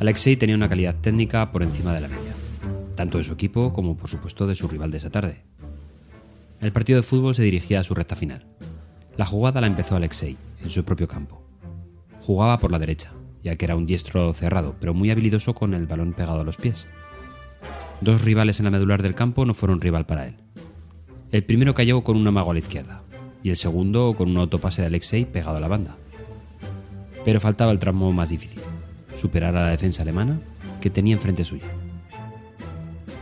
Alexei tenía una calidad técnica por encima de la media, tanto de su equipo como por supuesto de su rival de esa tarde. El partido de fútbol se dirigía a su recta final. La jugada la empezó Alexei, en su propio campo. Jugaba por la derecha, ya que era un diestro cerrado, pero muy habilidoso con el balón pegado a los pies. Dos rivales en la medular del campo no fueron rival para él. El primero cayó con un amago a la izquierda, y el segundo con un autopase de Alexei pegado a la banda. Pero faltaba el tramo más difícil, superar a la defensa alemana que tenía enfrente suya.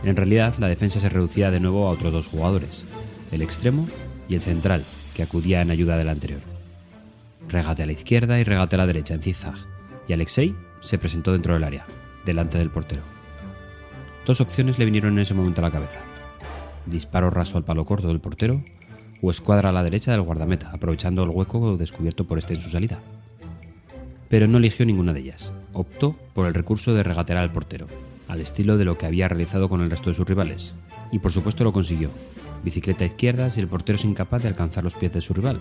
En realidad, la defensa se reducía de nuevo a otros dos jugadores, el extremo y el central, que acudía en ayuda del anterior. Regate a la izquierda y regate a la derecha en zigzag, y Alexei se presentó dentro del área, delante del portero. Dos opciones le vinieron en ese momento a la cabeza. Disparo raso al palo corto del portero o escuadra a la derecha del guardameta, aprovechando el hueco descubierto por este en su salida. Pero no eligió ninguna de ellas. Optó por el recurso de regatear al portero, al estilo de lo que había realizado con el resto de sus rivales. Y por supuesto lo consiguió. Bicicleta a izquierdas y el portero es incapaz de alcanzar los pies de su rival,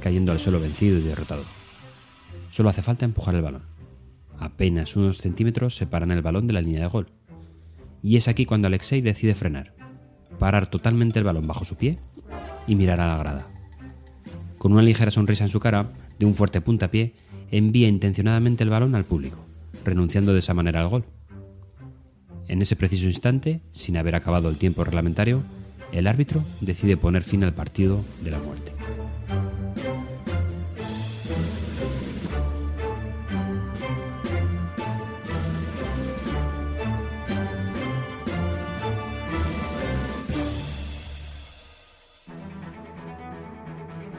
cayendo al suelo vencido y derrotado. Solo hace falta empujar el balón. Apenas unos centímetros separan el balón de la línea de gol. Y es aquí cuando Alexei decide frenar, parar totalmente el balón bajo su pie y mirar a la grada. Con una ligera sonrisa en su cara, de un fuerte puntapié, envía intencionadamente el balón al público, renunciando de esa manera al gol. En ese preciso instante, sin haber acabado el tiempo reglamentario, el árbitro decide poner fin al partido de la muerte.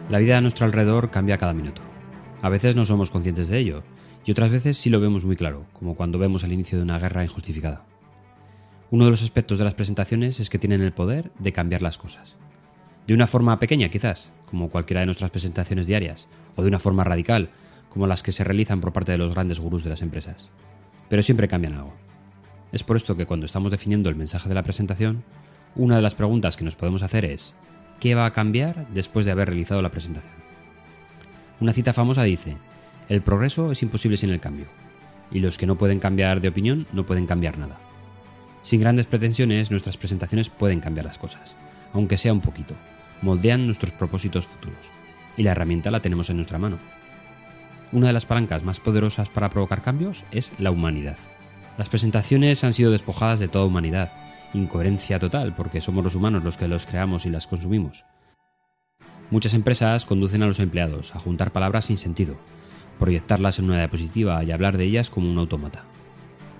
La vida a nuestro alrededor cambia cada minuto. A veces no somos conscientes de ello, y otras veces sí lo vemos muy claro, como cuando vemos el inicio de una guerra injustificada. Uno de los aspectos de las presentaciones es que tienen el poder de cambiar las cosas. De una forma pequeña, quizás, como cualquiera de nuestras presentaciones diarias, o de una forma radical, como las que se realizan por parte de los grandes gurús de las empresas. Pero siempre cambian algo. Es por esto que cuando estamos definiendo el mensaje de la presentación, una de las preguntas que nos podemos hacer es, qué va a cambiar después de haber realizado la presentación. Una cita famosa dice, el progreso es imposible sin el cambio, y los que no pueden cambiar de opinión no pueden cambiar nada. Sin grandes pretensiones, nuestras presentaciones pueden cambiar las cosas, aunque sea un poquito, moldean nuestros propósitos futuros, y la herramienta la tenemos en nuestra mano. Una de las palancas más poderosas para provocar cambios es la humanidad. Las presentaciones han sido despojadas de toda humanidad, incoherencia total, porque somos los humanos los que los creamos y las consumimos. Muchas empresas conducen a los empleados a juntar palabras sin sentido, proyectarlas en una diapositiva y hablar de ellas como un autómata.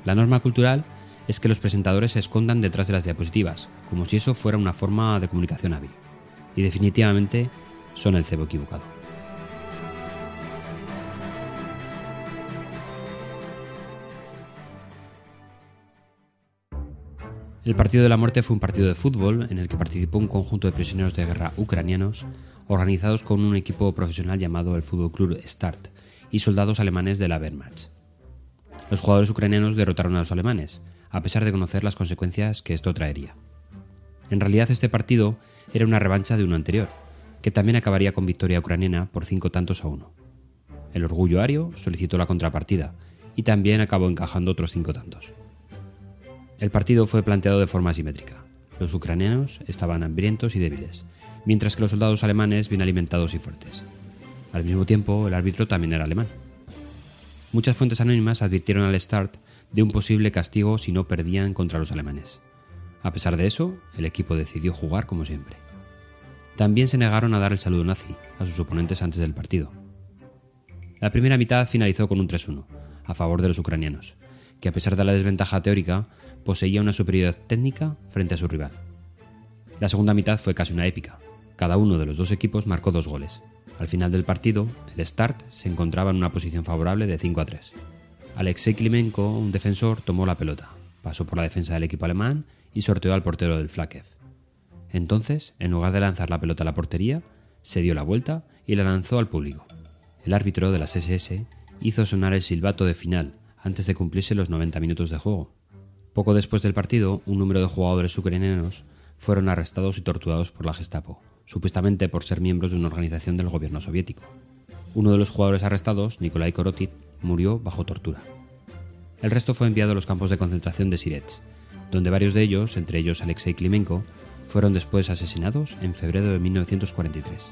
La norma cultural es que los presentadores se escondan detrás de las diapositivas, como si eso fuera una forma de comunicación hábil. Y definitivamente son el cebo equivocado. El Partido de la Muerte fue un partido de fútbol en el que participó un conjunto de prisioneros de guerra ucranianos organizados con un equipo profesional llamado el Fútbol Club Start y soldados alemanes de la Wehrmacht. Los jugadores ucranianos derrotaron a los alemanes, a pesar de conocer las consecuencias que esto traería. En realidad este partido era una revancha de uno anterior, que también acabaría con victoria ucraniana por cinco tantos a uno. El orgullo ario solicitó la contrapartida y también acabó encajando otros cinco tantos. El partido fue planteado de forma asimétrica. Los ucranianos estaban hambrientos y débiles, mientras que los soldados alemanes bien alimentados y fuertes. Al mismo tiempo, el árbitro también era alemán. Muchas fuentes anónimas advirtieron al Start de un posible castigo si no perdían contra los alemanes. A pesar de eso, el equipo decidió jugar como siempre. También se negaron a dar el saludo nazi a sus oponentes antes del partido. La primera mitad finalizó con un 3-1, a favor de los ucranianos, que a pesar de la desventaja teórica, poseía una superioridad técnica frente a su rival. La segunda mitad fue casi una épica. Cada uno de los dos equipos marcó dos goles. Al final del partido, el Start se encontraba en una posición favorable de 5 a 3. Alexei Klimenko, un defensor, tomó la pelota, pasó por la defensa del equipo alemán y sorteó al portero del Flakev. Entonces, en lugar de lanzar la pelota a la portería, se dio la vuelta y la lanzó al público. El árbitro de las SS hizo sonar el silbato de final antes de cumplirse los 90 minutos de juego. Poco después del partido, un número de jugadores ucranianos fueron arrestados y torturados por la Gestapo, supuestamente por ser miembros de una organización del gobierno soviético. Uno de los jugadores arrestados, Nikolai Korotit, murió bajo tortura. El resto fue enviado a los campos de concentración de Sirets, donde varios de ellos, entre ellos Alexei Klimenko, fueron después asesinados en febrero de 1943.